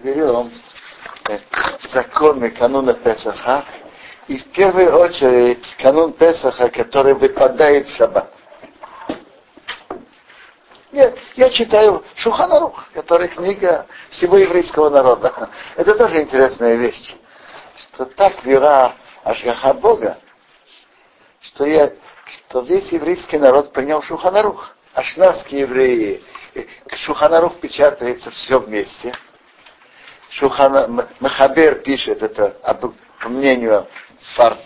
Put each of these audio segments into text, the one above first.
разберем законы кануна Песаха, и в первую очередь канун Песаха, который выпадает в шаббат. Нет, я читаю Шуханарух, который книга всего еврейского народа. Это тоже интересная вещь, что так вера Ашгаха Бога, что, я, что весь еврейский народ принял Шуханарух. Ашнавские евреи, Шуханарух печатается все вместе. Шухана, Махабер пишет это, по мнению Сфар,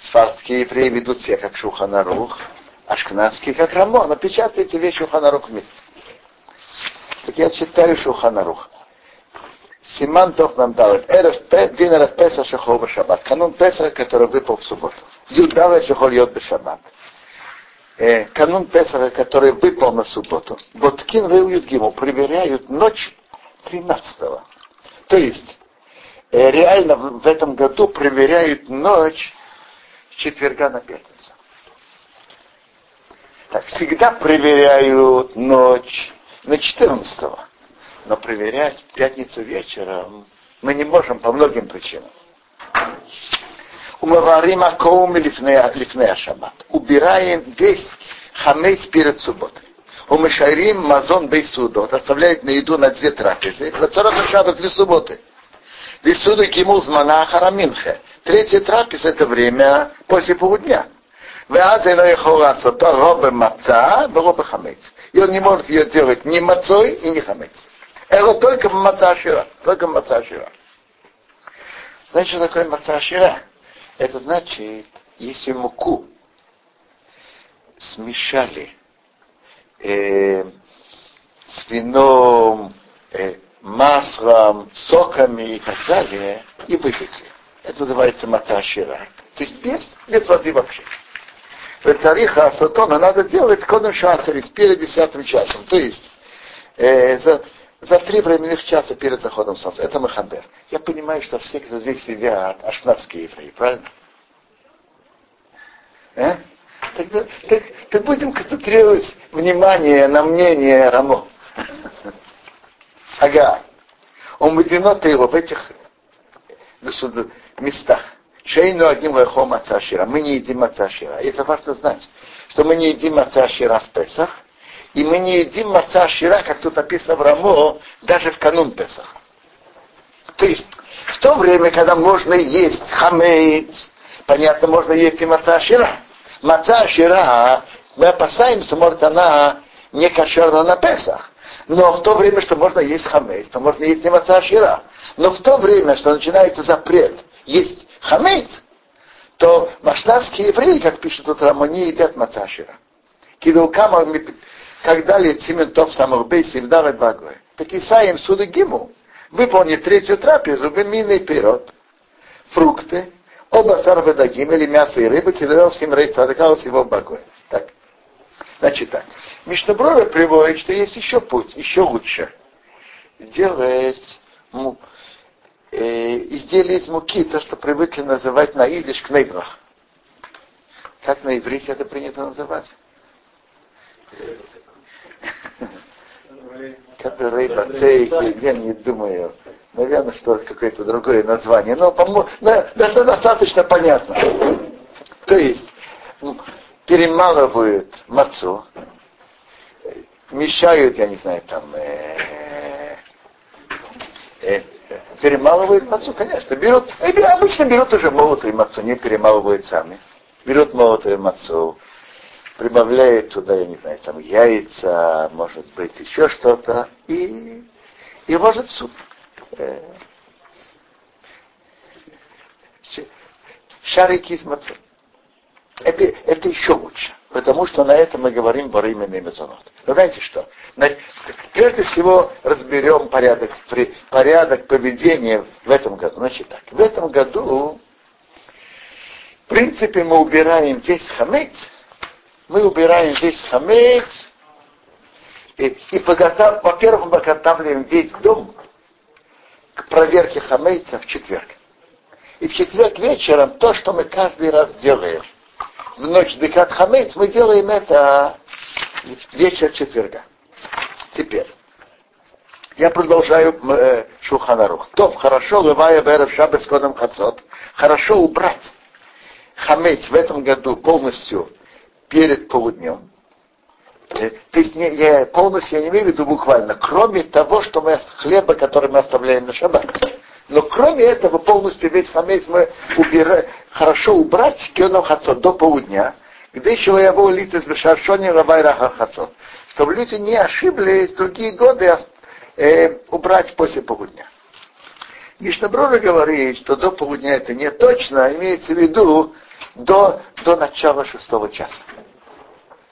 сфардские евреи ведут себя как Шуханарух, ашкнадские как Рамо, но печатают эти вещи Шуханарух вместе. Так я читаю Шуханарух. Симантов нам дал день Эрев Песа Шахова Шаббат. Канун Песа, который выпал в субботу. Юдава Шахол Йод Шаббат. Э, канун Песаха, который выпал на субботу. Боткин Реуют Гиму проверяют ночь 13-го. То есть, э, реально в этом году проверяют ночь с четверга на пятницу. Так, всегда проверяют ночь на 14 -го. Но проверять пятницу вечером мы не можем по многим причинам. Умыварим акоум лифнея шаббат. Убираем весь хамейц перед субботой. Умышарим мазон бейсудот. Оставляет на еду на две трапезы. Лацараха шаббат две субботы. Висуду кимул змана хараминхе. Третья трапеза это время после полудня. ואז אינו יכול לעשות רובה מצה ורובה חמץ. И он не может ее делать ни мацой и ни хамец. Это только маца шира. Только маца шира. Знаете, что такое маца шира? Это значит, если муку смешали э, с вином, э, маслом, соками и так далее, и выпекли. Это называется маташира. То есть без, без воды вообще. Цариха Асатона надо делать кодом шасарис перед десятым часом. То есть э, за, за три временных часа перед заходом солнца. Это Махабер. Я понимаю, что все, кто здесь сидят, ашнадские евреи, правильно? Э? Так, так, так будем концентрировать внимание на мнение Рамо. Ага. Он выдвинут его в этих местах. Шейну одним лехом ацашира. Мы не едим ацашира. Это важно знать, что мы не едим ацашира в Песах, и мы не едим маца шира, как тут написано в Рамо, даже в канун Песаха. То есть, в то время, когда можно есть хамейц, понятно, можно есть и маца шира. Маца шира, мы опасаемся, может, она не кошерна на Песах. Но в то время, что можно есть хамейц, то можно есть и маца шира. Но в то время, что начинается запрет есть хамейц, то машнавские евреи, как пишет тут Рамо, не едят мацашира. Кидулкама когда лет Симентов самых бейсим давит багой. Так Исаим суды гиму. Выполнит третью трапезу, мины вперед. Фрукты, оба сарведагим, или мясо и рыба, кидал всем рейд садакалс его багой. Так. Значит так. Мишнаброва приводит, что есть еще путь, еще лучше. Делать э, изделие из муки, то, что привыкли называть на идиш кнейбрах. Как на иврите это принято называть? Который бацей, я не думаю, наверное, что какое-то другое название, но это достаточно понятно. То есть, ну, перемалывают мацу, мешают, я не знаю, там, э, э, перемалывают мацу, конечно, берут, обычно берут уже молотую мацу, не перемалывают сами. Берут молотую мацу, прибавляет туда, я не знаю, там яйца, может быть, еще что-то, и, и может суп. Шарики из мацы. Это, это еще лучше, потому что на этом мы говорим Баримен и Мезонот. Вы знаете что? Прежде всего разберем порядок, порядок поведения в этом году. Значит так, в этом году в принципе мы убираем весь хамец, мы убираем весь хамец, и, и во-первых, мы подготавливаем весь дом к проверке хамейца в четверг. И в четверг вечером то, что мы каждый раз делаем в ночь декат хамейц, мы делаем это вечер четверга. Теперь, Я продолжаю э, Шуханарух. То хорошо, лывая Берев Шабес Кодом Хацот, хорошо убрать хамец в этом году полностью перед полуднем. Э, то есть не, я, полностью я не имею в виду буквально, кроме того, что мы хлеба, который мы оставляем на шаббат. Но кроме этого полностью весь хамец мы убираем, хорошо убрать кеном хацот до полудня, где еще я был лица с бешаршони лавайра хацот. Чтобы люди не ошиблись другие годы э, убрать после полудня. Мишнаброра говорит, что до полудня это не точно, имеется в виду до, до начала шестого часа.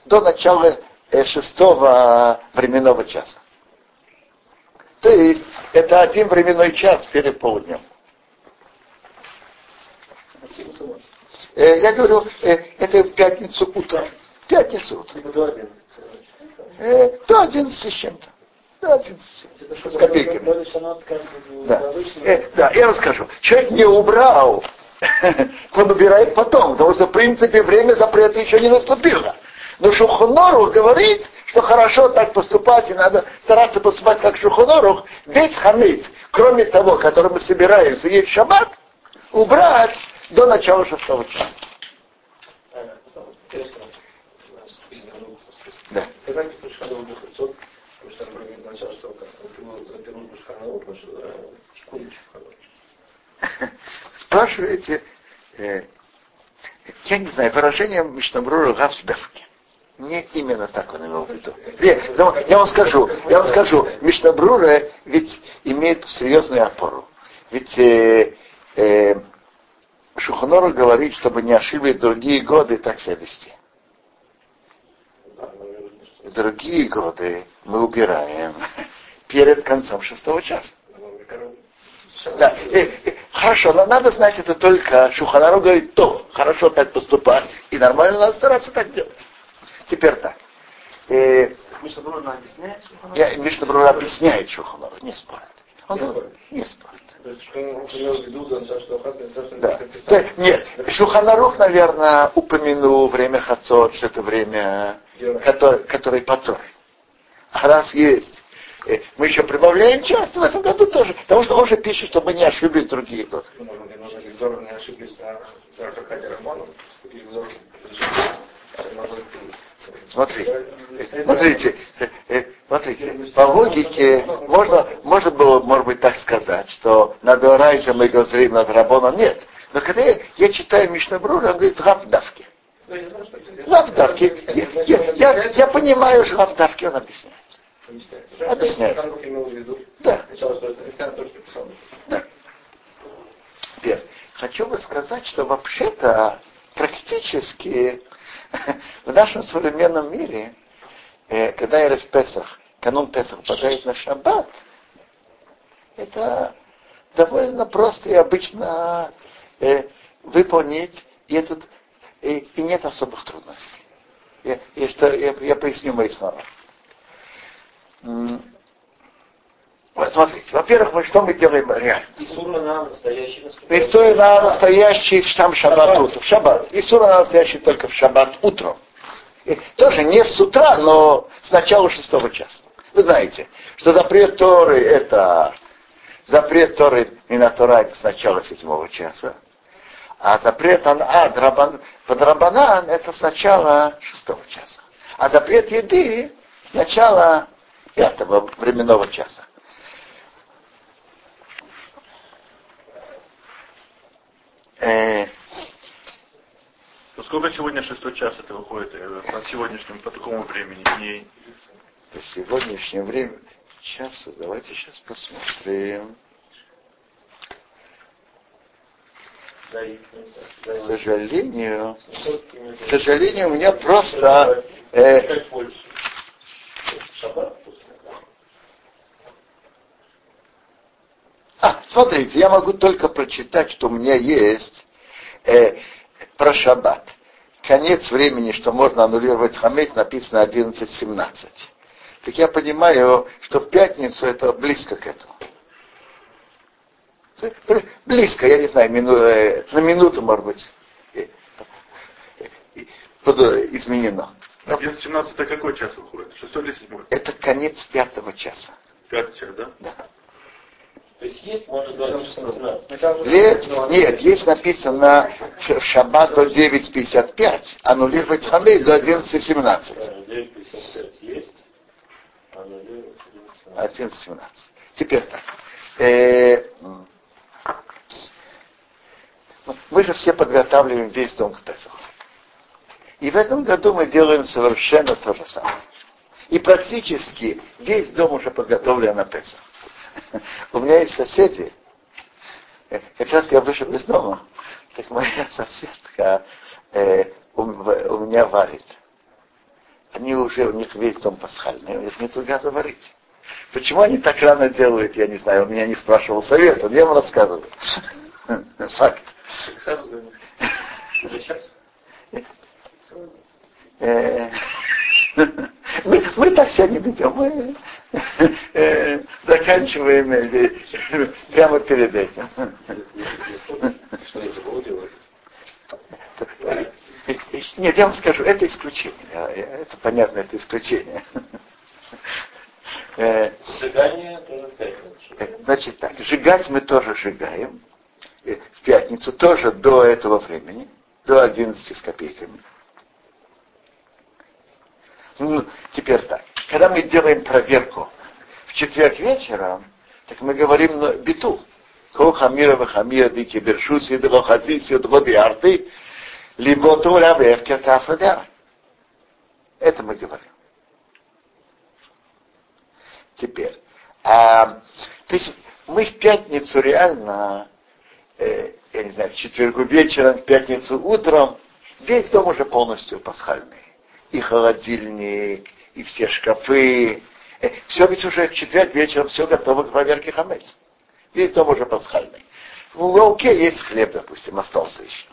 До начала шестого временного часа. То есть это один временной час перед полуднем. Э, я говорю, э, это в пятницу утром. Пятницу утром. Э, до 11 с чем-то. До 11 с копейками. Да. Э, да, я расскажу. Человек не убрал, он убирает потом, потому что в принципе время запрета еще не наступило. Но Шухонору говорит, что хорошо так поступать, и надо стараться поступать как Шухонору. Весь хамец, кроме того, который мы собираемся есть шаббат, убрать до начала шестого часа. Да. Когда Шханова. Спрашиваете, э, я не знаю, выражение Мишнабрура Гавсдавки. Не именно так он имел в виду. Я вам скажу, я вам скажу, Мишнабрура ведь имеет серьезную опору. Ведь э, э, Шуханору говорит, чтобы не ошиблись другие годы так себя вести другие годы мы убираем перед концом шестого часа. Да. И, и, хорошо, но надо знать это только. Шуханару говорит, то, хорошо так поступать, и нормально надо стараться так делать. Теперь так. Э, Мишнабрур объясняет Шуханару? Я, Мишнабрур объясняет Шуханару, не спорит. Он не говорит, не спорит. Да. да. Нет, Шуханарух, наверное, упомянул время Хацот, что это время, который, который потор. А раз есть, э, мы еще прибавляем часто в этом году тоже, потому что он же пишет, чтобы мы не ошиблись другие годы. Смотри, смотрите, э, смотрите, по логике можно, можно было, может быть, так сказать, что над Орайта мы говорим над Рабоном. Нет. Но когда я, я читаю Мишнабрур, он говорит Равдавки. Лавдавки. Я, я, я, я понимаю, что лавдавки он объясняет. Объясняет. Да. Да. Теперь, хочу бы сказать, что вообще-то практически в нашем современном мире, э, когда Эрев Песах, канун Песах падает на шаббат, это довольно просто и обычно э, выполнить, и, этот, и, и нет особых трудностей. Я, я, что, я, я поясню мои слова. Вот смотрите, во-первых, мы что мы делаем реально? Исура на настоящий Исура на настоящий в сам шаббат утром. В шаббат. Исура на настоящий только в шаббат утром. И тоже не с утра, но с начала шестого часа. Вы знаете, что запрет Торы это запрет Торы Минатора это с начала седьмого часа. А запрет Ан-Ад под Рабанан это с начала шестого часа. А запрет еды с начала пятого временного часа. Э, сколько сегодня шестой час это выходит э, по сегодняшнему, по такому времени? Не... По сегодняшнему времени часу, давайте сейчас посмотрим. К сожалению, к сожалению, у меня просто... Э, а, смотрите, я могу только прочитать, что у меня есть э, про шаббат. Конец времени, что можно аннулировать хамец, написано 11.17. Так я понимаю, что в пятницу это близко к этому. Близко, я не знаю, мину, э, на минуту, может быть, э, э, изменено. 11.17 это какой час выходит? Шестой или седьмой? Это конец пятого часа. Пятый да? Да. То есть есть, может, до 11.17. Нет, нет, есть написано в шаббат до 9.55, аннулировать хамей до 11.17. 9.55 есть, а 11.17. Теперь так. Э, мы же все подготавливаем весь дом к Песаху. И в этом году мы делаем совершенно то же самое. И практически весь дом уже подготовлен на Песах. У меня есть соседи, э, как раз я вышел из дома, так моя соседка э, у, у меня варит. Они уже, у них весь дом пасхальный, у них нет газа варить. Почему они так рано делают, я не знаю, у меня не спрашивал совета, я вам рассказываю. Факт. Э, мы, мы так себя не ведем. Мы э, заканчиваем э, прямо перед этим. Нет, я вам скажу, это исключение. Это понятно, это исключение. Сжигание тоже Значит так, сжигать мы тоже сжигаем. В пятницу тоже до этого времени, до 11 с копейками. Ну, теперь так. Когда мы делаем проверку в четверг вечером, так мы говорим на биту. Ко хамира вахамира ди кибершуси ди хазиси дгоди арты, либо то лявевкер кафрадяра. Это мы говорим. Теперь. А, то есть мы в пятницу реально, э, я не знаю, в четвергу вечером, в пятницу утром, весь дом уже полностью пасхальный и холодильник, и все шкафы. Э, все ведь уже в четверг вечером все готово к проверке хамец. Весь дом уже пасхальный. В уголке есть хлеб, допустим, остался еще.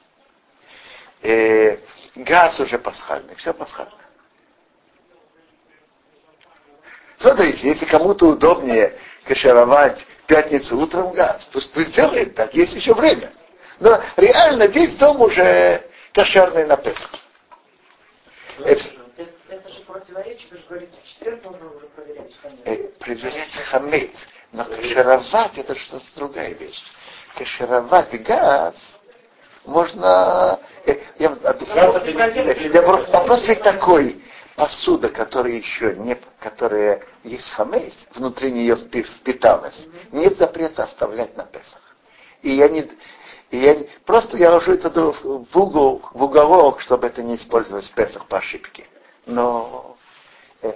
Э, газ уже пасхальный, все пасхальное. Смотрите, если кому-то удобнее кашировать пятницу утром газ, пусть, пусть делает так, есть еще время. Но реально весь дом уже кошерный на Песах. Это, это же противоречит, вы же говорите, в четверг нужно уже проверять хамец. Э, проверять хамец. Но кашировать это что-то другая вещь. Кашировать газ можно... Э, я объясню. Я, вопрос ведь такой. Посуда, которая еще не, которая есть хамейс, внутри нее впиталась, нет запрета оставлять на Песах. И я не, и я, просто я ложу это в, угол, в уголок, чтобы это не использовать в Песах по ошибке. Но э,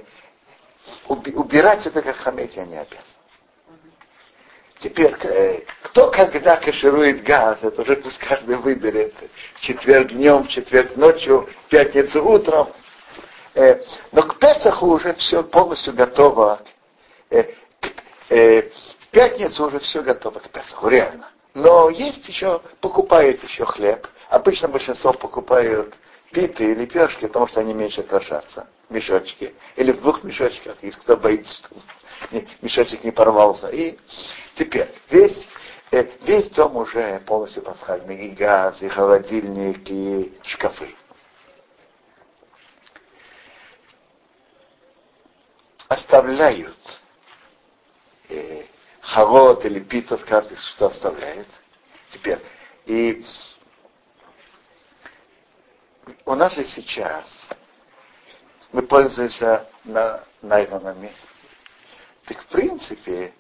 убирать это как хаметь я не обязан. Теперь, э, кто когда каширует газ, это уже пусть каждый выберет. Четверг днем, четверг ночью, пятницу утром. Э, но к Песаху уже все полностью готово. Э, э, в пятницу уже все готово к Песаху, реально. Но есть еще, покупают еще хлеб. Обычно большинство покупают питы и лепешки, потому что они меньше крошатся. Мешочки. Или в двух мешочках, если кто боится, что мешочек не порвался. И теперь весь, э, весь дом уже полностью пасхальный. И газ, и холодильник, и шкафы. Оставляют э, Харот или Питов, каждый что оставляет. Теперь, и у нас же сейчас мы пользуемся на, найлонами. Так в принципе,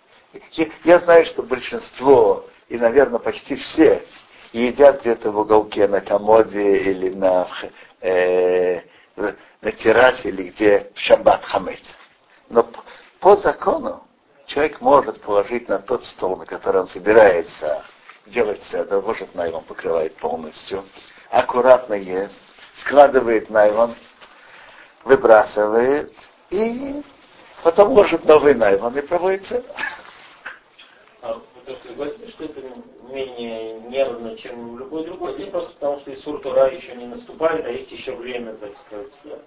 я, я знаю, что большинство, и, наверное, почти все, едят где-то в уголке на комоде или на, э, на террасе, или где в шаббат хамец. Но по закону человек может положить на тот стол, на который он собирается делать седр, может найлон покрывает полностью, аккуратно ест, складывает найлон, выбрасывает и потом ложит новый найлон и проводит седр. А вы то, что говорите, что это менее нервно, чем любой другой день, просто потому что из суртура еще не наступает, а есть еще время, так сказать. Да?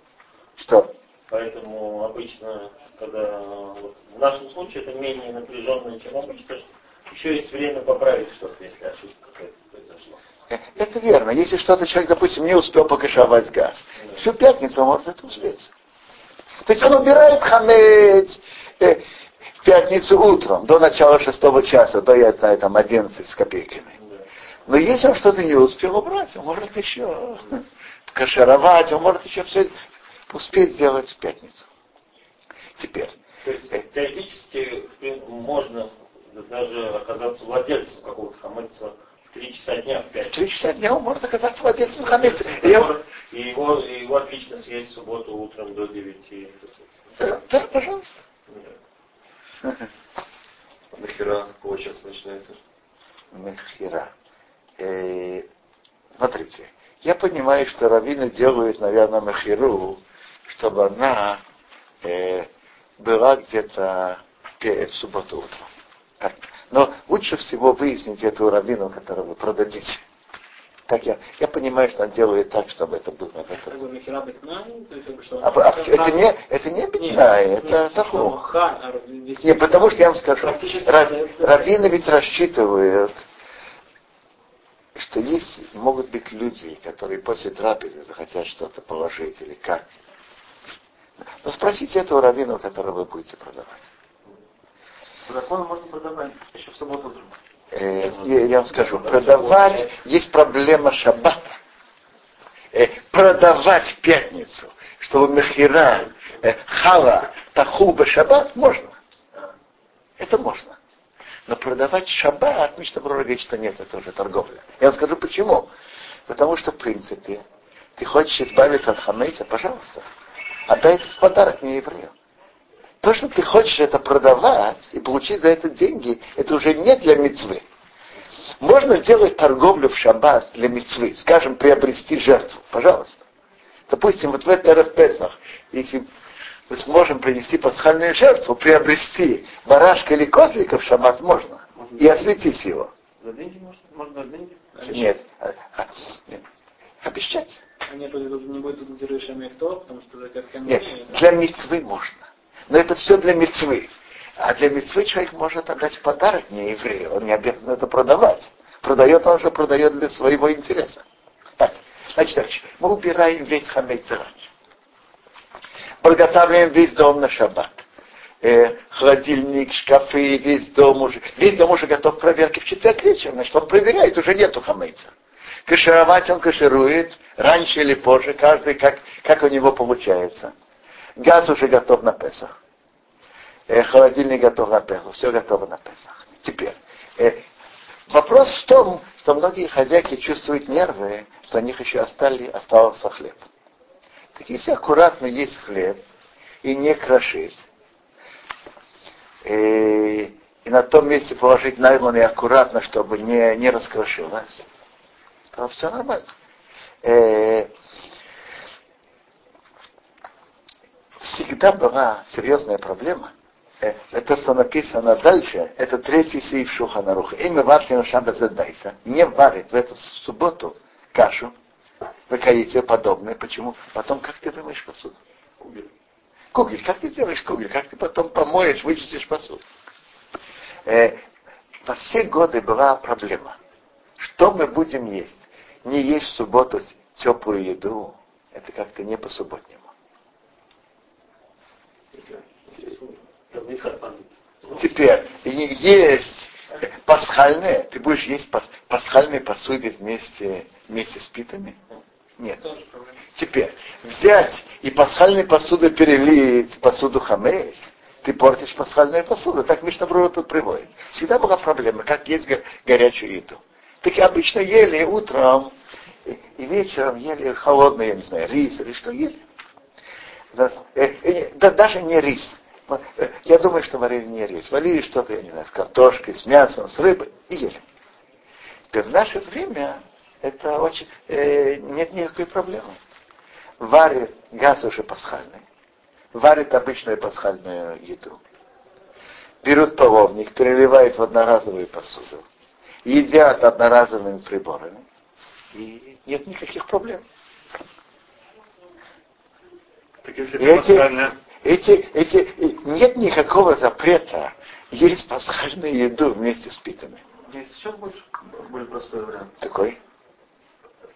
Что? Поэтому обычно, когда вот, в нашем случае это менее напряженно, чем обычно, еще есть время поправить что-то, если ошибка какая-то произошла. Это верно. Если что-то человек, допустим, не успел покашевать газ, да. всю пятницу он может это успеть. То есть он убирает хамец. Э, в пятницу утром, до начала шестого часа, до, я знаю, там 11 с копейками. Но если он что-то не успел убрать, он может еще кашировать, он может еще все успеть сделать в пятницу. Теперь. То есть теоретически можно даже оказаться владельцем какого-то хамыца в 3 часа дня, в 5. В 3 часа дня он может оказаться владельцем хамыца. И его, и его отлично съесть в субботу утром до 9. Да, да пожалуйста. Да. Махера с какого часа начинается? Махера. Э, смотрите, я понимаю, что раввины делают, наверное, махеру, чтобы она э, была где-то в субботу утром. Но лучше всего выяснить это у раввина, которого вы продадите. Так я, я понимаю, что он делает так, чтобы это было в этот. А, а, это не, это не бедна, это такое. Не, потому что я вам скажу, раввины ведь рассчитывают, что есть, могут быть люди, которые после трапезы захотят что-то положить или как. Но спросите этого раввина, которого вы будете продавать. По закону можно продавать еще в субботу утром. Э, я, я вам скажу, продавать, есть проблема шаббата. Э, продавать в пятницу, чтобы мехира, э, хала, тахуба шаббат, можно. Это можно. Но продавать шаббат, Мишна Брура говорит, что нет, это уже торговля. Я вам скажу почему. Потому что, в принципе, ты хочешь избавиться от хамейца, пожалуйста, отдай это в подарок не еврею. То, что ты хочешь это продавать и получить за это деньги, это уже не для мецвы. Можно делать торговлю в шаббат для мецвы, скажем, приобрести жертву, пожалуйста. Допустим, вот в этот Песах, если мы сможем принести пасхальную жертву, приобрести барашка или козлика в шаббат можно, можно и осветить его. За деньги можно? Можно за деньги? Нет. А, а, нет. Обещать. Нет, не будет тут кто, потому что как Нет, для мецвы можно. Но это все для мецвы. А для мецвы человек может отдать подарок не еврею, он не обязан это продавать. Продает он же продает для своего интереса. Так, значит, дальше. Мы убираем весь хамец заранее подготавливаем весь дом на шаббат. Э, холодильник, шкафы, весь дом уже, весь дом уже готов к проверке в четверг вечером, значит, он проверяет, уже нету хамейца. Кашировать он каширует, раньше или позже, каждый как, как у него получается. Газ уже готов на Песах. Э, холодильник готов на Песах, все готово на Песах. Теперь, э, вопрос в том, что многие хозяйки чувствуют нервы, что у них еще остались, остался хлеб. Так если аккуратно есть хлеб и не крошить, и, э, и на том месте положить найлон и аккуратно, чтобы не, не раскрошилось, то все нормально. Э, всегда была серьезная проблема. Э, это, что написано дальше, это третий сейф Шуханаруха. Имя Ватлина Шабазадайса не варит в эту субботу кашу, выкаите подобное. Почему? Потом как ты вымоешь посуду? Кугель. Как ты сделаешь кугель? Как ты потом помоешь, вычистишь посуду? Э, во все годы была проблема. Что мы будем есть? Не есть в субботу теплую еду. Это как-то не по-субботнему. Теперь есть пасхальные, ты будешь есть пас, пасхальные посуды вместе, вместе с питами? Нет. Теперь, взять и пасхальные посуды перелить в посуду хамейс, ты портишь пасхальную посуду. Так Мишна Брура тут приводит. Всегда была проблема, как есть горячую еду. Так обычно ели утром и, вечером ели холодный, я не знаю, рис или что ели. Да, э, э, да, даже не рис. Э, я думаю, что варили не рис. Варили что-то, я не знаю, с картошкой, с мясом, с рыбой и ели. Теперь в наше время это очень, э, нет никакой проблемы. Варит газ уже пасхальный. Варит обычную пасхальную еду. Берут половник, переливают в одноразовую посуду. Едят одноразовыми приборами. И нет никаких проблем. Так если эти, эти, эти, нет никакого запрета есть пасхальную еду вместе с питами. Есть еще больше, более простой вариант. Какой?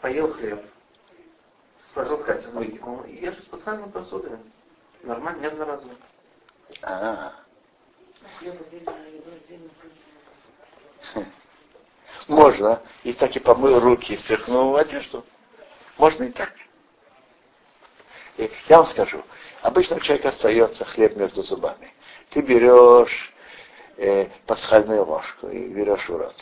Поел хлеб, сложил сказать, мойки, ешь с пасхальной посудой. Нормально, не одноразово. А, Можно. И так и помыл руки и стряхнул одежду. Можно и так. И я вам скажу, обычно у человека остается хлеб между зубами. Ты берешь э, пасхальную ложку и берешь в рот.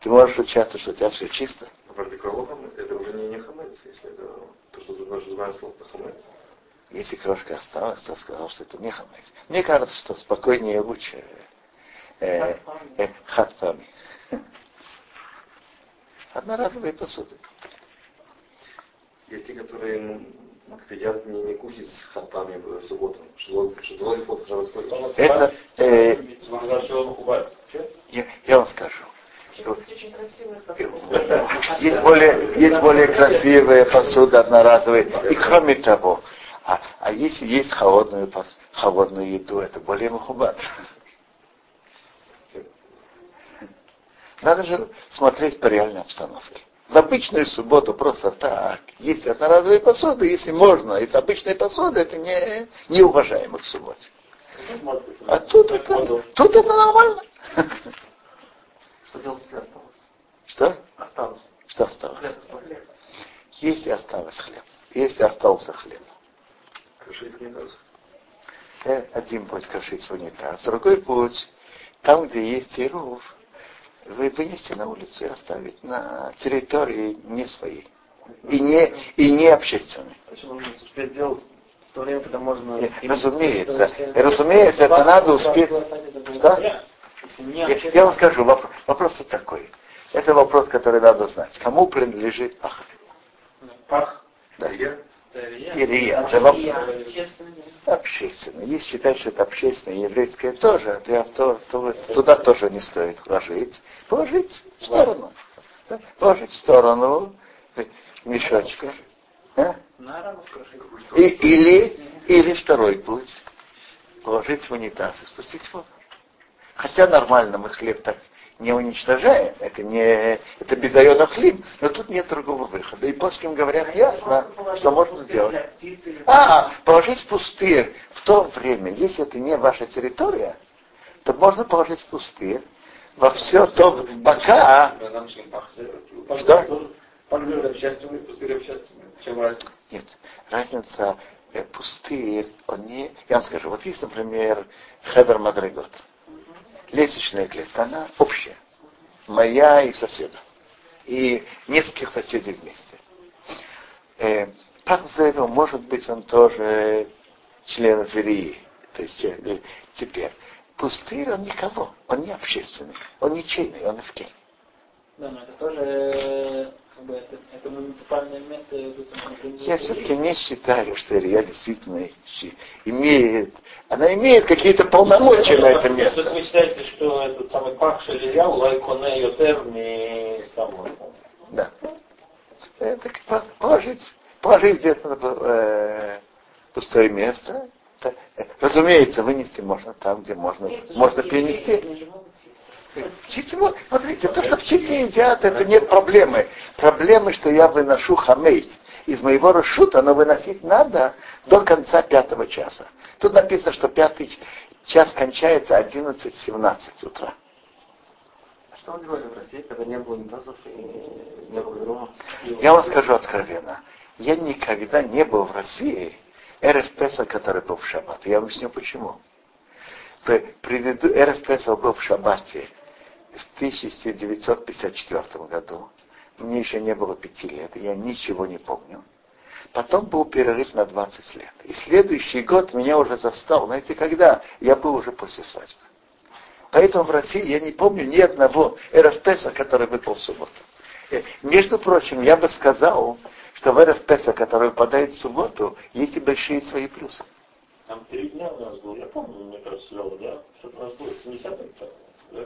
Ты можешь учаться, что у тебя все чисто. Это уже не, не хамец, если это то, что между зубами слово хамец. Если крошка осталась, то сказал, что это не хамец. Мне кажется, что спокойнее и лучше э, э, хатфами. Одноразовые посуды. Есть те, которые ну, едят не, не кушать с хатами в субботу. что Это, э, я, я вам скажу. Есть более, есть более красивые посуды одноразовые. И кроме того, а, а если есть холодную, холодную еду, это более мухубат. Надо же смотреть по реальной обстановке. В обычную субботу просто так. Есть одноразовые посуды, если можно. Из обычной посуды это не, неуважаемо к субботе. А тут это, тут это нормально. Что делать, если осталось? Что? Осталось. Что осталось? Если осталось хлеб. Если остался хлеб. Крошить унитаз. Э, один путь крошить в унитаз. Другой путь, там, где есть ирув, вы вынести на улицу и оставить на территории не своей. И не, и не общественной. Почему нужно успеть сделать в то время, когда можно... Нет, разумеется, разумеется, это надо успеть. Что? Я, я вам скажу, вопрос, вопрос вот такой. Это вопрос, который надо знать. Кому принадлежит пах? Пах? Да. Ирия. Это вопрос общественно. Если считать, что это общественное еврейское тоже, то, то, то туда тоже не стоит вложить. Положить в сторону. Да? Положить в сторону мешочка. А? И, или, или второй путь. Положить в унитаз и спустить воду. Хотя нормально мы хлеб так не уничтожаем, это не это без айона хлеб, но тут нет другого выхода. И плоским говорят ясно, что можно сделать. А, положить в пустырь в то время, если это не ваша территория, то можно положить в пустырь во все то, пока... Что? Нет, разница э, пустырь, он не... Я вам скажу, вот есть, например, Хедер Мадригот лестничная клетка, она общая. Моя и соседа. И нескольких соседей вместе. Э, Пахзевел, может быть, он тоже член Верии. То есть э, теперь. Пустырь он никого, он не общественный, он ничейный, он в Да, но это тоже как бы это, это муниципальное место. Я все-таки не считаю, что Илья действительно имеет, она имеет какие-то полномочия на это место. Вы считаете, что этот самый Пах Шелия, Лайконе Йотер, не Стамбул? Да. Это положить, положить где-то на э, пустое место. Разумеется, вынести можно там, где можно, можно перенести. Птицы, вот, смотрите, то, что птицы едят, это нет проблемы. Проблемы, что я выношу хамейт из моего расшута, но выносить надо до конца пятого часа. Тут написано, что пятый час кончается 11.17 утра. А что вы делали в России, когда не было унитазов и не было дома? Я вам скажу откровенно. Я никогда не был в России, РФ Песа, который был в Шаббат. Я объясню почему. РФ Песа был в Шаббате в 1954 году. Мне еще не было пяти лет, я ничего не помню. Потом был перерыв на 20 лет. И следующий год меня уже застал, знаете, когда? Я был уже после свадьбы. Поэтому в России я не помню ни одного РФПСа, который выпал в субботу. Э, между прочим, я бы сказал, что в РФПСа, который выпадает в субботу, есть и большие свои плюсы. Там три дня у нас было, я помню, мне кажется, Лева, да? Что-то у нас было 70-м, да?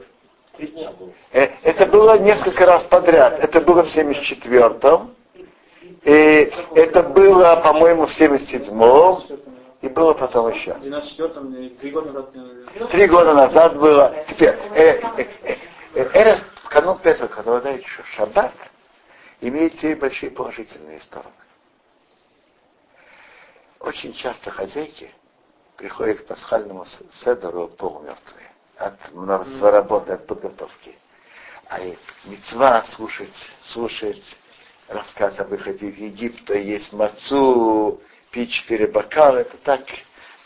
Э, это было несколько раз подряд. Это было в 74-м. И это было, по-моему, в 77-м. И было потом еще. В 94-м, три года назад. Три года назад было. Теперь, э, э, э, э, канун Песах, который дает еще шаббат, имеет все большие положительные стороны. Очень часто хозяйки приходит к пасхальному седору полумертвые от множества работы, от подготовки. А мецва слушать, слушать рассказ о выходе из Египта, есть мацу, пить четыре бокала, это так.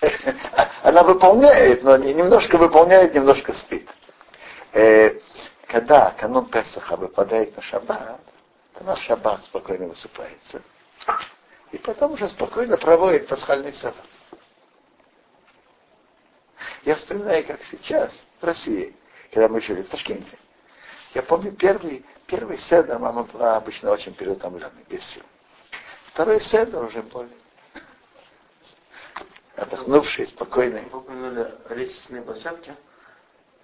Она выполняет, но немножко выполняет, немножко спит. Э, когда канун Песаха выпадает на шаббат, то на шаббат спокойно высыпается. И потом уже спокойно проводит пасхальный сад. Я вспоминаю, как сейчас в России, когда мы жили в Ташкенте. Я помню первый, первый седр мама была обычно очень переутомленной, без сил. Второй седр уже более отдохнувший, спокойный. Вы упомянули лестничные площадки.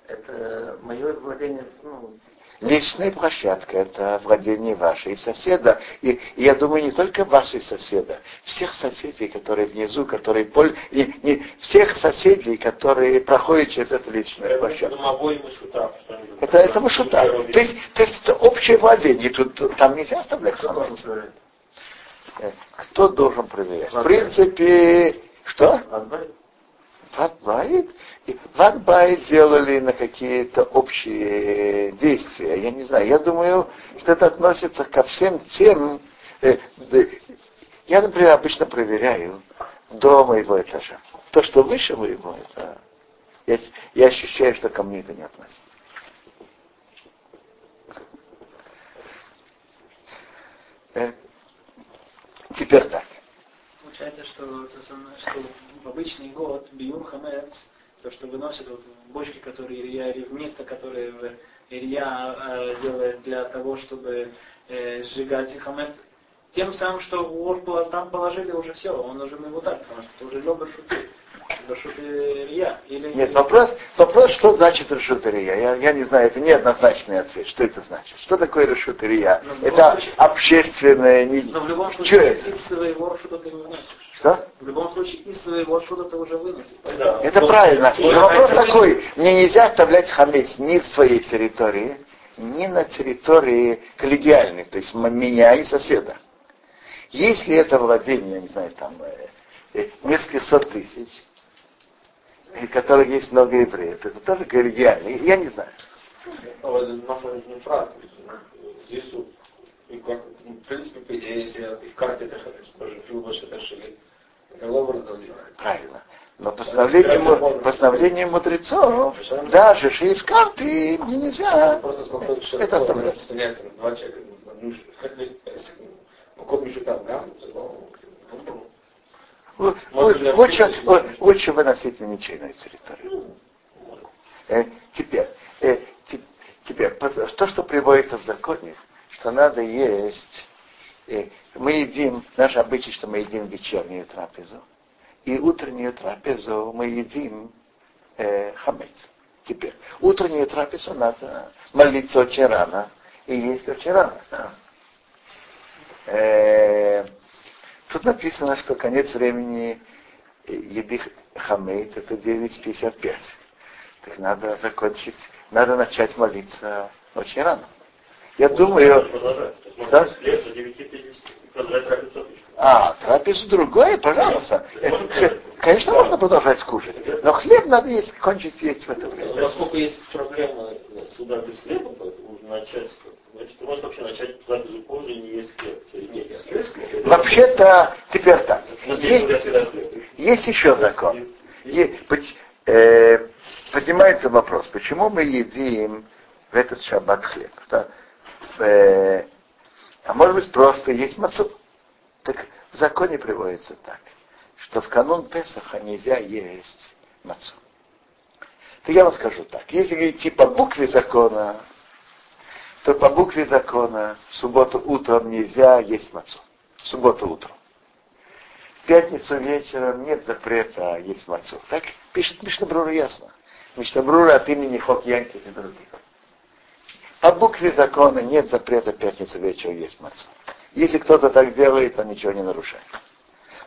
Это мое владение, ну, Личная площадка – это владение вашей соседа. И, и я думаю, не только вашей соседа, всех соседей, которые внизу, которые поль... не, не, всех соседей, которые проходят через эту личную площадку. домовой мышута. Это, это мышута. То есть, то есть это общее владение. Тут, там нельзя оставлять хамец. Кто должен проверять? В принципе, что? Ватбайт. И Ватбайт делали на какие-то общие действия. Я не знаю. Я думаю, что это относится ко всем тем. Э, я, например, обычно проверяю до моего этажа. То, что выше моего, это я, я ощущаю, что ко мне это не относится. Э, теперь так. Получается, что, что в обычный год биюм хамец, то, что выносят вот бочки, которые Илья, или в место, которое Илья э, делает для того, чтобы э, сжигать хамец, тем самым, что вор там положили уже все, он уже мы его так, потому что уже лёбер шутит. Рашут Илья? Или... Нет, вопрос, вопрос, что значит Рашут Илья? Я, я не знаю, это неоднозначный ответ. Что это значит? Что такое Рашут Илья? Это случае... общественное... Но в любом случае Что из своего Рашута ты выносишь. Что? В любом случае из своего Рашута ты уже выносишь. Да. Это Но, правильно. Но вопрос такой, мне нельзя оставлять хамец ни в своей территории, ни на территории коллегиальной, то есть меня и соседа. Если это владение, я не знаю, там, э, э, несколько сот тысяч, и которых есть много евреев. Это тоже коллегиально. Я не знаю. Aber sind manchmal не фраг. Здесь и как, в принципе, если в карте это тоже больше решили, Правильно. Но постановление, постановление мудрецов, даже шесть карты нельзя. Это оставляется. Два человека, там, да? Лучше, лучше выносить на ничейную территорию. Э, теперь, э, теперь, то, что приводится в законе, что надо есть, э, мы едим, наш обычай, что мы едим вечернюю трапезу, и утреннюю трапезу мы едим э, хамец. Теперь, утреннюю трапезу надо молиться очень рано и есть очень рано. Э, Тут написано, что конец времени еды хамейт это 9.55. Так надо закончить, надо начать молиться очень рано. Я думаю... Да? А, трапезу другое, пожалуйста. Это, конечно, можно продолжать кушать, но хлеб надо есть, кончить есть в это время. Поскольку есть проблема суда без хлеба, начать Значит, ты можешь вообще начать трапезу позже и не есть хлеб. Вообще-то, теперь так. Есть, есть еще закон. Есть, э, поднимается вопрос, почему мы едим в этот шаббат хлеб? Да? Э, а может быть просто есть мацу. Так в законе приводится так, что в канун Песаха нельзя есть мацу. Так я вам скажу так, если идти по букве закона, то по букве закона в субботу утром нельзя есть мацу. В субботу утром. В пятницу вечером нет запрета есть мацу. Так пишет Мишнабрура ясно. Мишнабрура от имени Хок Янки и других. По букве закона нет запрета в пятницу вечером есть мацу. Если кто-то так делает, он ничего не нарушает.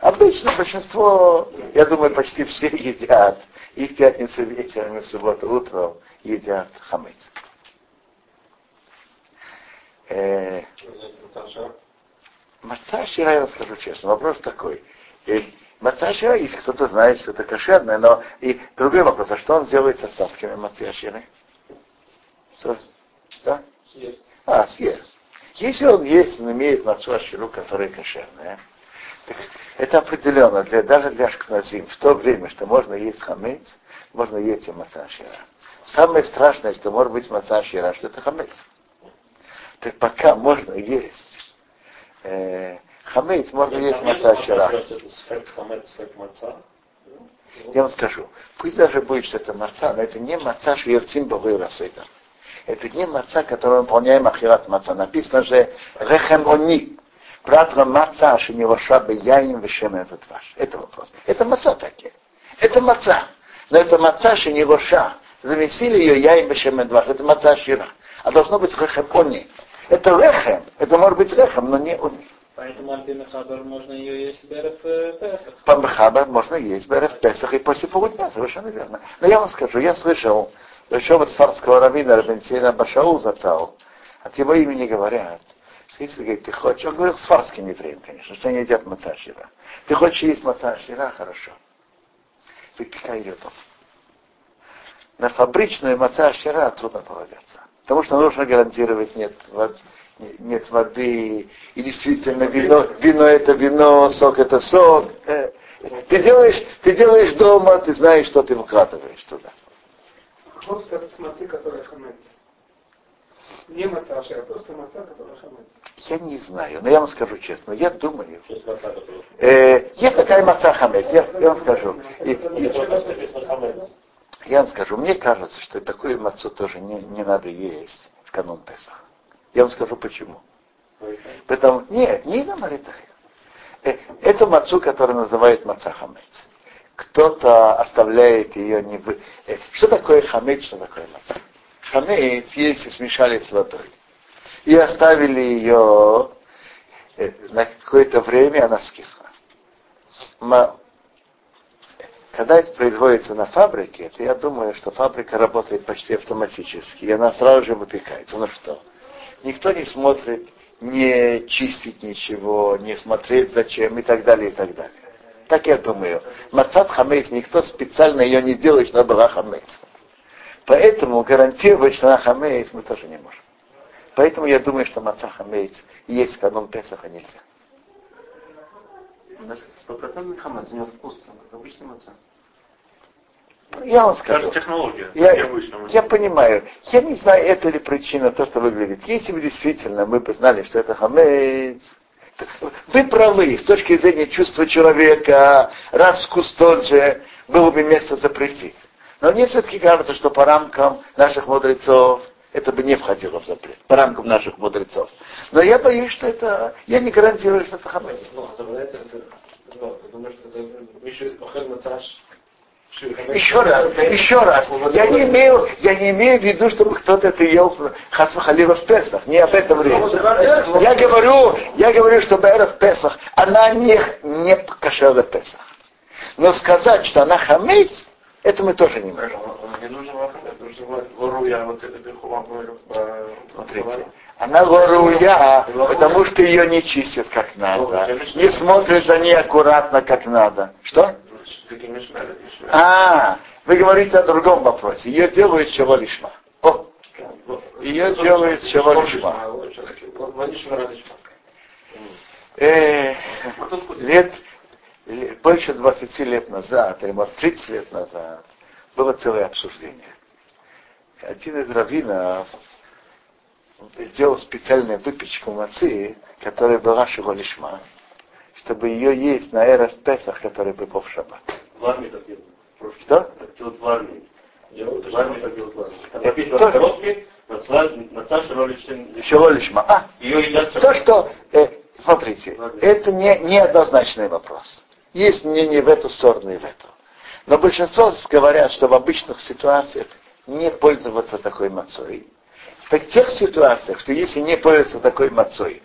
Обычно большинство, я думаю, почти все едят и в пятницу вечером, и в субботу утром едят хамец. Маца Шира, я вам скажу честно, вопрос такой. И Маца шира, если кто-то знает, что это кошерное, но и другой вопрос, а что он сделает с остатками маца ширы? Что? Съест. А, съест. Если он есть, он имеет мацу аширу, которая кошерная, так это определенно, для, даже для шкназим, в то время, что можно есть хамец, можно есть и маца ашира. Самое страшное, что может быть маца ашира, что это хамец. Так пока можно есть э, хамец, можно есть маца ашира. Я вам скажу, пусть даже будет, что это маца, но это не маца шверцим богой расейдер. Это не маца, который мы выполняем ахират маца. Написано же рехем они. Пратра маца шинилоша бы яим вешем этот ваш. Это вопрос. Это маца такие. Это маца. Но это маца шинилоша. Замесили ее яим вешем этот ваш. Это маца шира. А должно быть рехем они. Это рехем. Это может быть рехем, но не они. Поэтому альпимехабар можно ее есть берев э, Песах. По Мехабар можно есть берев Песах и после полудня, совершенно верно. Но я вам скажу, я слышал, большого сфарского раввина Рабенсейна Башау зацал, от его имени говорят, что если говорит, ты хочешь, он говорил сфарским евреем, конечно, что они едят мацашира. Ты хочешь есть мацашира, хорошо. Выпекай ее дома. На фабричную мацашира трудно полагаться. Потому что нужно гарантировать нет, нет воды, и действительно вино, вино это вино, сок это сок. Э, ты делаешь, ты делаешь дома, ты знаешь, что ты выкладываешь туда. Каков статус мацы, которая хамец? Не маца ашера, просто маца, которая хамец. Я не знаю, но я вам скажу честно, я думаю. Э, есть такая маца хамец, я, я вам скажу. И, и, я вам скажу, мне кажется, что такую мацу тоже не, не надо есть в канун Песах. Я вам скажу почему. Потому, нет, не на Маритае. Э, это мацу, которую называют маца хамец кто-то оставляет ее не вы. Э, что такое хамец, что такое маца? Хамец, если смешали с водой и оставили ее э, на какое-то время, она скисла. Когда это производится на фабрике, то я думаю, что фабрика работает почти автоматически, и она сразу же выпекается. Ну что? Никто не смотрит, не чистить ничего, не смотреть зачем и так далее, и так далее. Так я думаю. Маца хамец, никто специально ее не делает, чтобы была хамец. Поэтому гарантировать, что она хамец, мы тоже не можем. Поэтому я думаю, что маца хамец есть в канун Песаха нельзя. Значит, стопроцентный хамец, у него вкус, обычный маца. Я вам скажу. Даже технология. Я, я понимаю. Я не знаю, это ли причина, то, что выглядит. Если бы действительно мы бы знали, что это хамец, вы правы, с точки зрения чувства человека, раз вкус тот же, было бы место запретить. Но мне все-таки кажется, что по рамкам наших мудрецов это бы не входило в запрет, по рамкам наших мудрецов. Но я боюсь, что это, я не гарантирую, что это хамец. Еще раз, еще раз. Я не имею, я не имею в виду, чтобы кто-то это ел хасвахалива в Песах. Не об этом речь. Я говорю, я говорю, что Бэра в Песах, она не, не кошерна Песах. Но сказать, что она хамец, это мы тоже не можем. Смотрите, она горуя, потому что ее не чистят как надо, не смотрят за ней аккуратно как надо. Что? А, вы говорите о другом вопросе. Ее делают чего лишма. О, ее делают чего лишма. Э, лет, больше 20 лет назад, или может 30 лет назад, было целое обсуждение. Один из раввинов сделал специальную выпечку мацы, которая была шего лишма чтобы ее есть на Эрев Песах, который был в шаббат. В армии так делают. Что? Так делают в армии. Делают, в армии так делают в армии. Там написано тоже- по-русски, Маца Широличин. Чего лишма? А, Ее едят то, что, э, смотрите, это не, неоднозначный вопрос. Есть мнение в эту сторону и в эту. Но большинство говорят, что в обычных ситуациях не пользоваться такой мацой. В тех ситуациях, что если не пользоваться такой мацой,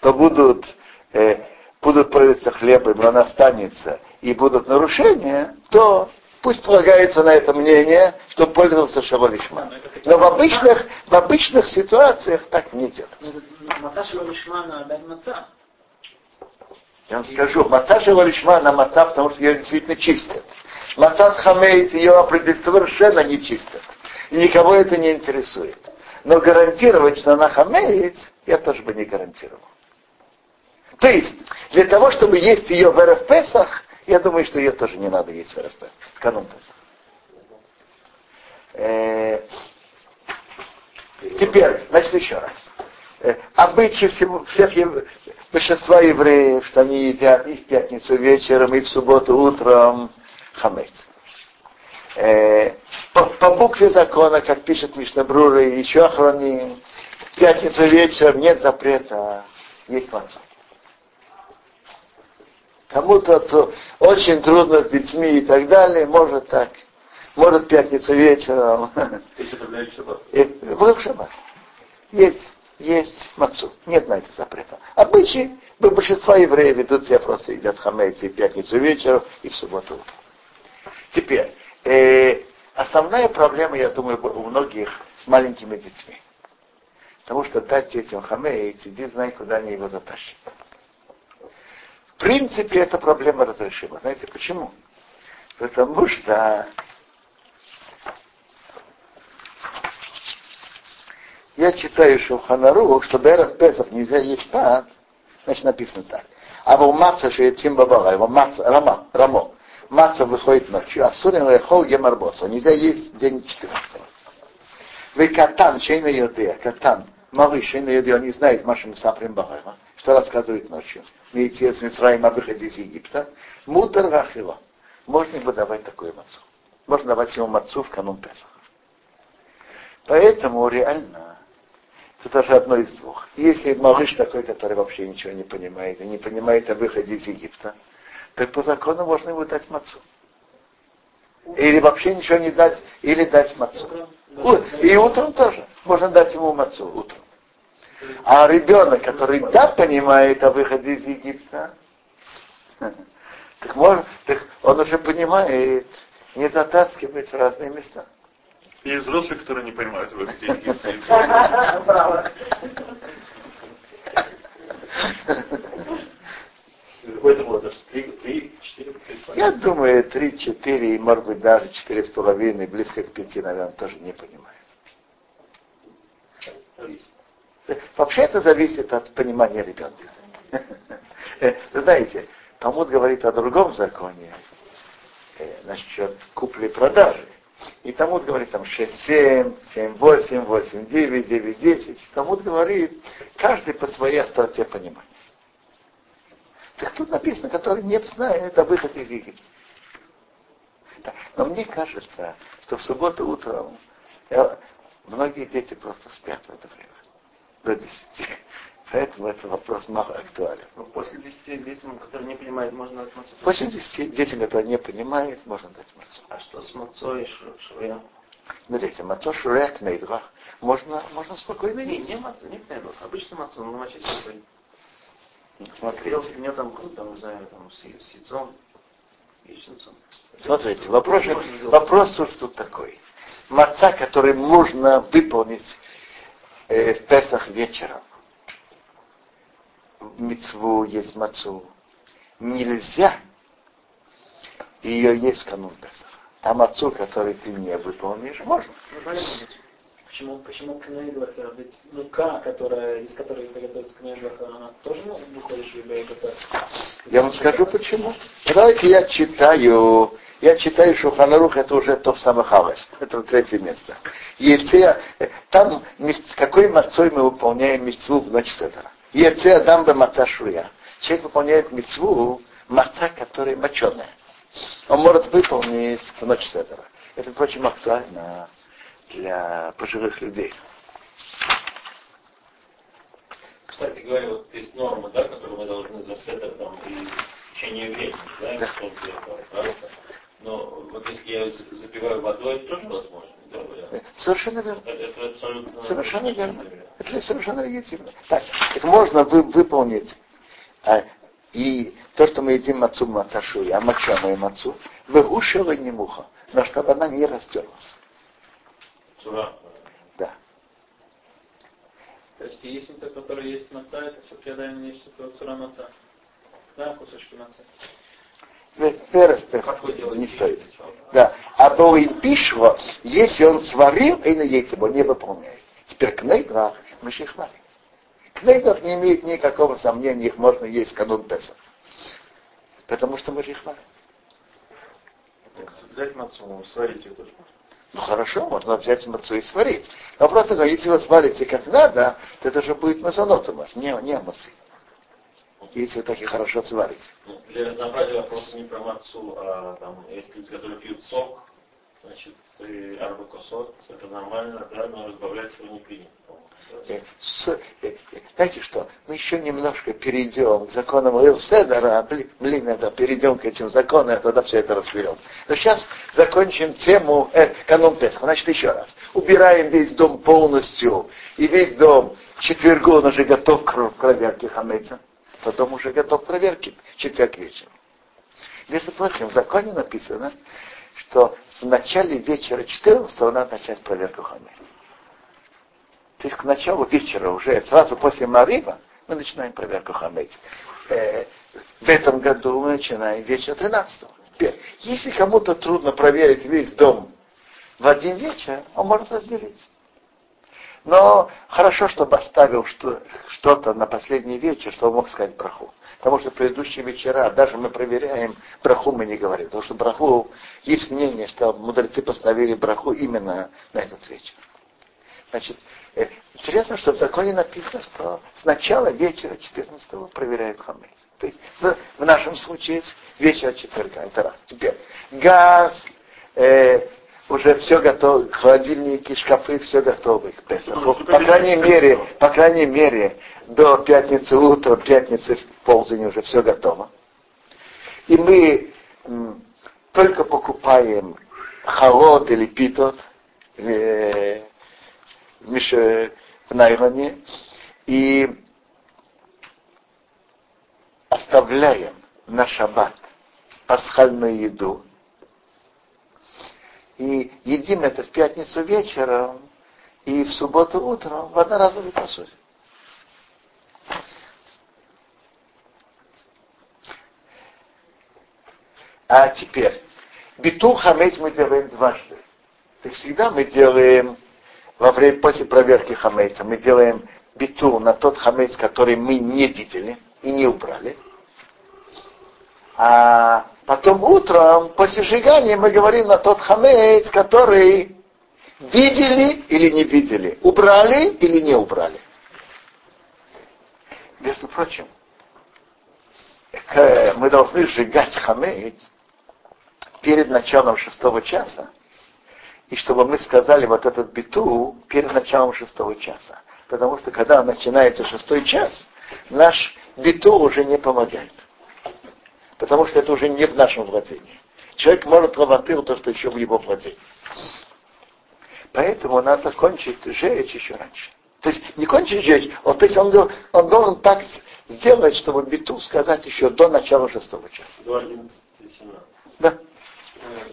то будут, э, будут пользоваться хлебом, но она останется, и будут нарушения, то пусть полагается на это мнение, что пользовался шавалишма. Но в обычных, в обычных ситуациях так не маца. Я вам скажу, маца лишма на маца, потому что ее действительно чистят. Мацат хамейт ее совершенно не чистят. И никого это не интересует. Но гарантировать, что она хамеет, я тоже бы не гарантировал. То есть, для того, чтобы есть ее в РФ Песах, я думаю, что ее тоже не надо есть в РФ Песах, в канун Песах. Э, теперь, значит, еще раз. Э, обычаи всего, всех большинства евреев, что они едят и в пятницу вечером, и в субботу утром хамец. Э, по, по букве закона, как пишет Мишнабрура и еще охраним, в пятницу вечером нет запрета есть мацу. Кому-то то очень трудно с детьми и так далее, может так. Может пятницу вечером. Шаббат. В шаббат. Есть, есть мацу. Нет на это запрета. Обычаи большинства евреев ведут себя просто едят хамейцы и пятницу вечером, и в субботу. Теперь, э, основная проблема, я думаю, у многих с маленькими детьми. Потому что дать детям хамейц, иди знай, куда они его затащат. В принципе, эта проблема разрешима. Знаете почему? Потому что я читаю Шуханару, что Берах Песах нельзя есть пад, значит написано так. А в маца шеецим бабала, его маца, рама, рамо. Маца выходит ночью, а сурин лехол гемарбоса. Нельзя есть день 14 Вы катан, шейна йодея, катан, йодея, он не знает Машим Саприм Багайма что рассказывает ночью. Мейтец Мисраим о выходе из Египта. Мутер Рахила. Можно ему давать такое мацу. Можно давать ему мацу в канун Песах. Поэтому реально это даже одно из двух. Если малыш такой, который вообще ничего не понимает, и не понимает о выходе из Египта, то по закону можно ему дать мацу. Или вообще ничего не дать, или дать мацу. И утром тоже. Можно дать ему мацу утром. А ребенок, который да понимает о выходе из Египта, так, может, так он уже понимает не затаскивать в разные места. И взрослые, которые не понимают выходе из Египта. Браво. Какой-то возраст? Три, три, четыре, три, Я думаю, три, четыре, и может быть даже четыре с половиной, близко к пяти, наверное, тоже не понимает. Вообще это зависит от понимания ребенка. Вы знаете, Талмуд говорит о другом законе э, насчет купли-продажи. И Талмуд говорит там 6, 7, 7, 8, 8, 9, 9, 10. Талмуд говорит, каждый по своей остроте понимания. Так тут написано, который не знает о выходе из Египта. Но мне кажется, что в субботу утром э, многие дети просто спят в это время до 10. Поэтому этот вопрос мало актуален. Ну, после 10 детям, которые не понимают, можно дать мацу? После 10 детям, которые не понимают, можно дать мацу. А что с мацой и шуя? Смотрите, мацо шуя кнейдвах можно, можно спокойно Не, есть. не мацу, не кнедлах. Обычно мацу, но намочить такой. Смотрите. У него там круто, там, не знаю, там, с, с яйцом, яичницем. Смотрите, вопрос, вопрос тут, тут такой. Маца, который можно выполнить э, в Песах вечером. В Мицву есть мацу. Нельзя ее есть в канун Песах. А мацу, который ты не выполнишь, можно. Ну. Почему, почему кнейдлаха? Ведь мука, которая, из которой приготовится кнейдлаха, она тоже выходит из БГП? Я вам скажу почему. Ну, давайте я читаю, я читаю Шуханарух, это уже то в самых Хаваш, это вот третье место. Яйце, там какой мацой мы выполняем мецву в ночь Седора. Яйце Адам бы маца шуя. Человек выполняет мецву, маца, которая моченая. Он может выполнить в ночь Седора. Это, впрочем, актуально для пожилых людей. Кстати говоря, вот есть нормы, да, которые мы должны за сеттер там и в течение времени, да, Да. Но вот если я за- запиваю водой, это тоже возможно, да, вариант? Совершенно верно. Это, это абсолютно... Совершенно верно. легитимно. Это совершенно легитимно. Так, так можно вы, выполнить а, и то, что мы едим мацу мацашу, а моченую мацу, выгушила не муха, но чтобы она не растерлась. Цура. Да. То есть яичница, которая есть маца, это все преодоление есть что цура маца. Да, кусочки мацы. Не стоит. Да. А то и пишва, если он сварил, и на он не выполняет. Теперь кнейдрах, мы же их варим. Кнейдрах не имеет никакого сомнения, их можно есть в канун Песах. Потому что мы же их варим. Взять мацу, сварить ее тоже ну хорошо, можно взять мацу и сварить. Но просто, если вы сварите как надо, то это же будет мазонот у вас, не, не мацы. Если вы так и хорошо сварите. Ну, для разнообразия вопрос не про мацу, а там, есть люди, которые пьют сок, значит, и арбакосот, это нормально, да, но разбавлять его не принято. Э, э, знаете что, мы еще немножко перейдем к законам Илседера, блин, блин, это перейдем к этим законам, тогда все это разберем. Но сейчас закончим тему э, канон Песха. Значит, еще раз. Убираем весь дом полностью, и весь дом четвергу он уже готов к проверке хамеца. Потом уже готов к проверке четверг вечером. Между прочим, в законе написано, что в начале вечера 14 надо начать проверку хамеца. То есть к началу вечера уже, сразу после Мариба, мы начинаем проверку хамец. Э, в этом году мы начинаем вечер 13 -го. Теперь, если кому-то трудно проверить весь дом в один вечер, он может разделить. Но хорошо, чтобы оставил что-то на последний вечер, чтобы мог сказать браху. Потому что предыдущие вечера, даже мы проверяем, браху мы не говорим. Потому что браху, есть мнение, что мудрецы постановили браху именно на этот вечер. Значит, э, интересно, что в законе написано, что с начала вечера 14 проверяют хамец. То есть в, в нашем случае вечера четверга. Это раз. Теперь газ, э, уже все готово, холодильники, шкафы, все готовы к Песаху. Ну, по крайней мере, по крайней мере, до пятницы утром, пятницы в полдень уже все готово. И мы только покупаем холод или питот, э, в Найлоне и оставляем на шаббат пасхальную еду и едим это в пятницу вечером и в субботу утром в одноразовой посуде. А теперь, биту хамец мы делаем дважды. Так всегда мы делаем во время, после проверки хамейца мы делаем биту на тот хамейц, который мы не видели и не убрали. А потом утром, после сжигания, мы говорим на тот хамейц, который видели или не видели, убрали или не убрали. Между прочим, мы должны сжигать хамейц перед началом шестого часа, и чтобы мы сказали вот этот биту перед началом шестого часа. Потому что когда начинается шестой час, наш биту уже не помогает. Потому что это уже не в нашем владении. Человек может ловатыл то, что еще в его владении. Поэтому надо кончить жечь еще раньше. То есть не кончить жечь, он, то есть он, он должен так сделать, чтобы биту сказать еще до начала шестого часа. До 11 17. Да.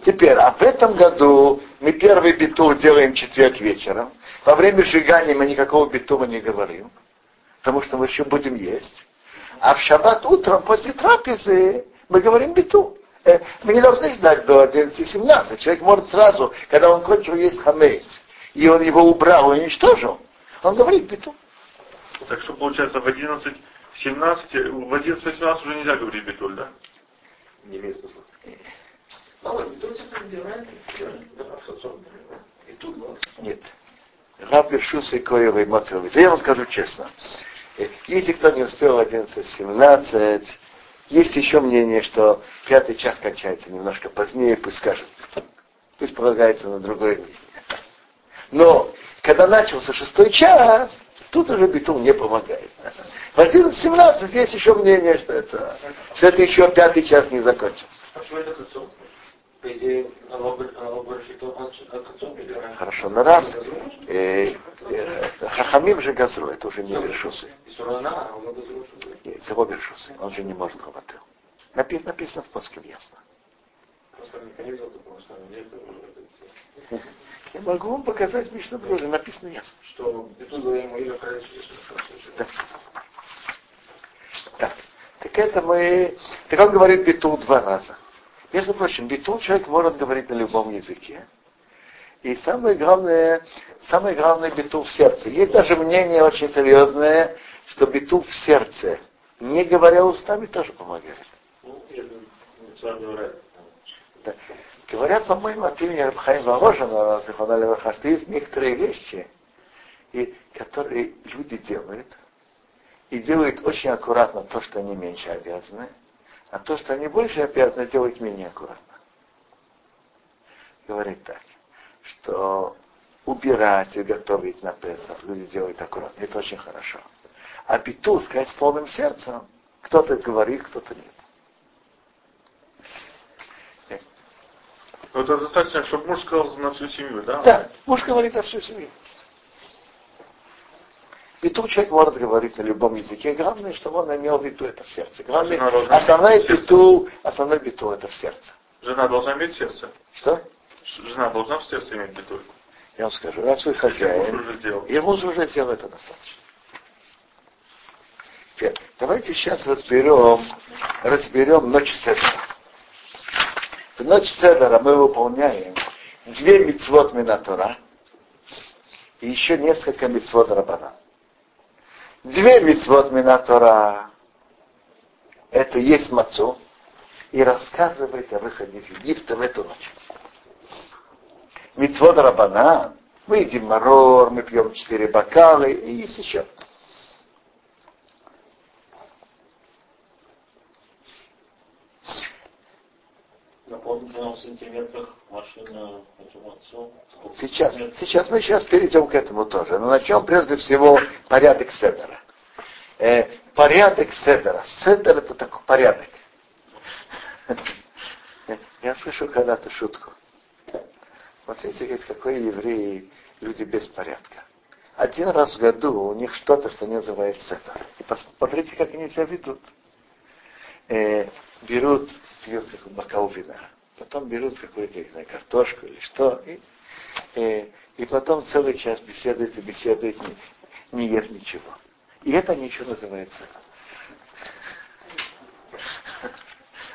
Теперь, а в этом году мы первый биту делаем четверг вечером. Во время сжигания мы никакого битума не говорим, потому что мы еще будем есть. А в шаббат утром после трапезы мы говорим биту. Э, мы не должны ждать до 11.17. Человек может сразу, когда он кончил есть хамейц, и он его убрал и уничтожил, он говорит биту. Так что получается в 11.17, в 11.18 уже нельзя говорить битуль, да? Не имеет смысла. Нет. Раб Шуса и Коева и. Я вам скажу честно. Э, если кто не успел 11-17, есть еще мнение, что пятый час кончается немножко позднее, пусть скажет. Пусть полагается на другое мнение. Но когда начался шестой час, тут уже битул не помогает. В 11-17 есть еще мнение, что это, что это еще пятый час не закончился. Почему это по идее, Хорошо, на раз э, э, Хахамим же газру, это уже не Бершусы. Нет, это его Бершусы, он же не может хавател. Написано, написано в плоском ясно. Я могу вам показать Мишна Броля, написано ясно. Что Да. Так, так это мы... Так он говорит битул два раза. Между прочим, битул человек может говорить на любом языке. И самое главное, самое главное битул в сердце. Есть даже мнение очень серьезное, что битул в сердце, не говоря устами, тоже помогает. Ну, да. Говорят, по-моему, от имени Рабхайм Воложина, что есть некоторые вещи, и, которые люди делают, и делают очень аккуратно то, что они меньше обязаны, а то, что они больше обязаны, делать менее аккуратно. Говорит так, что убирать и готовить на Песах люди делают аккуратно. Это очень хорошо. А биту сказать с полным сердцем, кто-то говорит, кто-то нет. Но это достаточно, чтобы муж сказал на всю семью, да? Да, муж говорит за всю семью. И тут человек может говорить на любом языке. Главное, чтобы он имел в виду это в сердце. Главное, основной биту, основной биту это в сердце. Жена должна иметь сердце. Что? Жена должна в сердце иметь биту. Я вам скажу, раз вы хозяин, и муж уже сделал это достаточно. Теперь, давайте сейчас разберем, разберем ночь Седера. В ночь Седера мы выполняем две мицвод Минатора и еще несколько мицвод Рабана. Две митцвот Минатора это есть мацу и рассказывать о выходе из Египта в эту ночь. Митцвот Рабана, мы едим марор, мы пьем четыре бокала и есть еще. В сантиметрах машина. Сейчас, сейчас мы сейчас перейдем к этому тоже. Но начнем прежде всего порядок седера. Э, порядок седера. Седер это такой порядок. Я слышу когда-то шутку. Смотрите, говорит, какой евреи люди без порядка. Один раз в году у них что-то, что называется седер. И посмотрите, как они себя ведут. Э, берут пьют бокал вина, потом берут какую-то, не знаю, картошку или что, и, и, и потом целый час беседуют и беседуют, не, не ев ничего. И это ничего называется.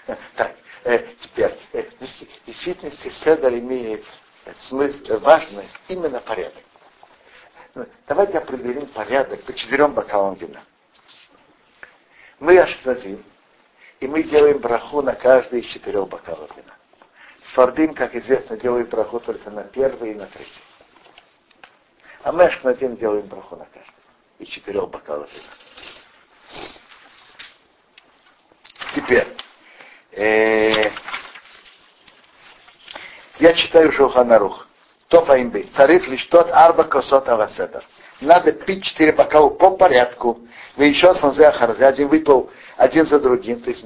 Так, э, теперь, э, в действительности Седер имеет смысл, важность именно порядок. Давайте определим порядок по четырем бокалам вина. Мы ашкназим, и мы делаем браху на каждый из четырех бокалов вина. Сфардим, как известно, делает браху только на первый и на третий. А мы ашкназим делаем браху на каждый из четырех бокалов вина. Теперь, э, я читаю Шуханарух. Тофа имбей. Царих лишь тот арба косот аваседер. Надо пить четыре бокала по порядку. Вы еще сонзе один выпил один за другим, то есть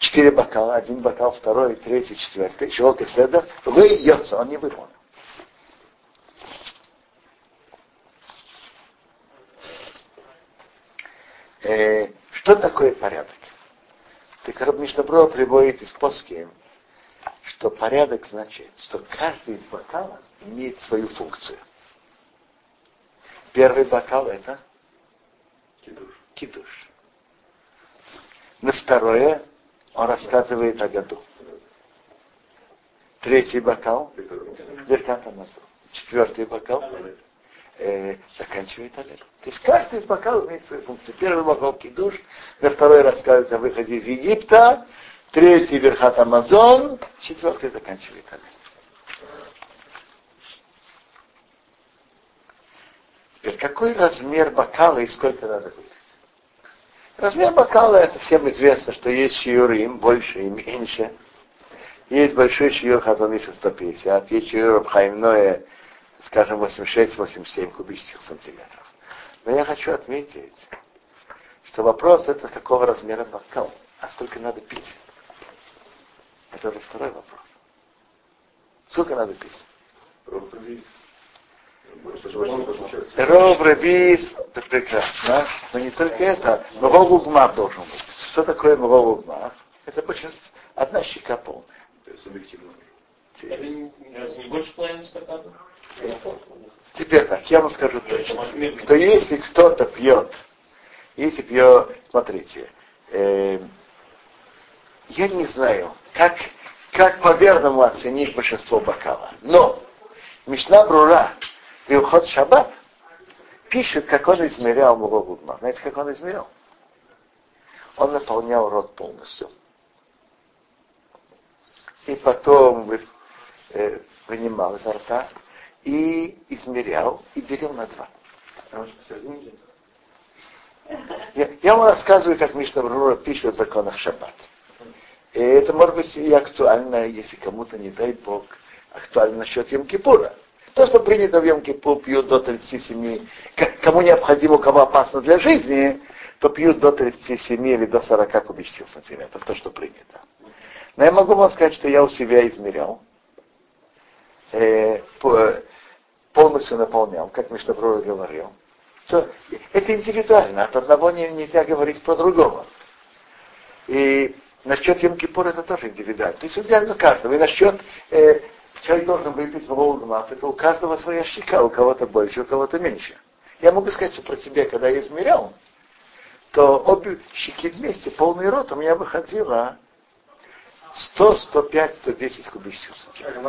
четыре бокала, один бокал, второй, третий, четвертый, шелк и седер, вы он не выполнил. Э, что такое порядок? Так Рабништабро приводит из Поски, что порядок значит, что каждый из бокалов имеет свою функцию. Первый бокал это кидуш. кидуш. На второе он рассказывает о году. Третий бокал Беркат Амазон. Четвертый бокал э, заканчивает Аллель. То есть каждый бокал имеет свою функцию. Первый бокал кидуш, на второй рассказывает о выходе из Египта, третий Верхат Амазон, четвертый заканчивает Аллель. Теперь, какой размер бокала и сколько надо выпить? Размер бокала, это всем известно, что есть шиюрим, больше и меньше. Есть большой шиюр Хазаныша 150, есть шиюр Абхаймное, скажем, 86-87 кубических сантиметров. Но я хочу отметить, что вопрос это какого размера бокал, а сколько надо пить. Это уже второй вопрос. Сколько надо пить? Ров Рабис, это прекрасно. Но не только это, Мров Угмав должен быть. Что такое Мров Угмав? Это очень одна щека полная. Субъективно. не больше половины стакана? Теперь так, я вам скажу точно, что если кто-то пьет, если пьет, смотрите, э, я не знаю, как, как по-верному оценить большинство бокала. Но Мишна Брура и уход Шаббат пишет, как он измерял Мурогудма. Знаете, как он измерял? Он наполнял рот полностью. И потом э, вынимал изо рта и измерял и делил на два. Я, я вам рассказываю, как Мишна Брура пишет в законах Шаббат. И это может быть и актуально, если кому-то, не дай Бог, актуально насчет Йом-Кипура. То, что принято в Йом-Кипур, пьют до 37, кому необходимо, кому опасно для жизни, то пьют до 37 или до 40 кубических сантиметров, то, что принято. Но я могу вам сказать, что я у себя измерял, э, полностью наполнял, как Мишнабрура говорил. То это индивидуально, от одного не, нельзя говорить про другого. И насчет Йом Кипур это тоже индивидуально. То есть индивидуально каждого. И насчет э, человек должен выпить волгмаф, это у каждого своя щека, у кого-то больше, у кого-то меньше. Я могу сказать, что про себя, когда я измерял, то обе щеки вместе, полный рот, у меня выходило 100, 105, 110 кубических сантиметров.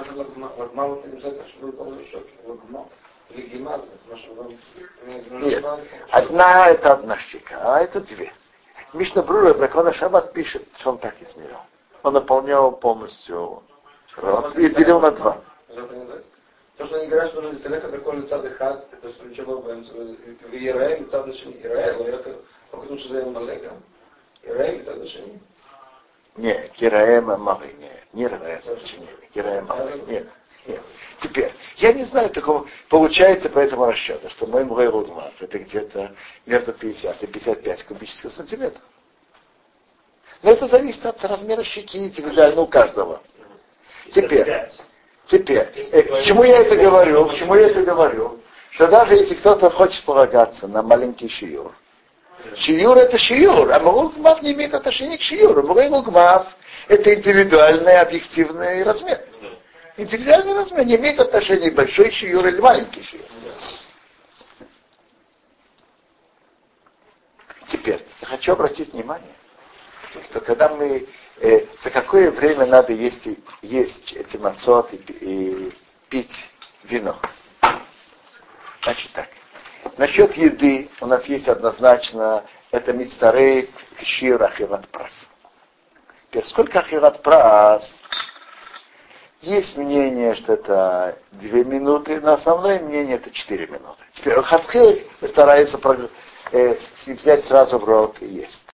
Нет, одна это одна щека, а это две. Мишна Брура закона Шаббат пишет, что он так измерял. Он наполнял полностью и делил на два. То, что они говорят, что нужно Целеха прикольный цад хат, это что ничего в Ираэль, цад шини, Ираэль, это только что за Малека. Ираэль, цад шини. Нет, Кираэм Малы, нет, не Ираэль, Кираэм Малы, нет. Нет. Теперь, я не знаю такого, получается по этому расчету, что мой Мгайрудмат это где-то между 50 и 55 кубических сантиметров. Но это зависит от размера щеки индивидуально у каждого. Теперь, теперь, э, к чему я это говорю? К чему я это говорю? Что даже если кто-то хочет полагаться на маленький шиюр, шиюр это шиюр, а Мгайрудмат не имеет отношения к шиюру. Мгайрудмат это индивидуальный объективный размер. Индивидуальный размер не имеет отношения большой шиюр или маленький шиюр. Теперь, я хочу обратить внимание, что когда мы, э, за какое время надо есть, есть эти мацот и, и пить вино. Значит так. Насчет еды у нас есть однозначно это мицтарей кшир ахират прас. Теперь сколько ахират прас есть мнение, что это две минуты, но основное мнение это четыре минуты. Теперь хатхиль старается э, взять сразу в рот и есть.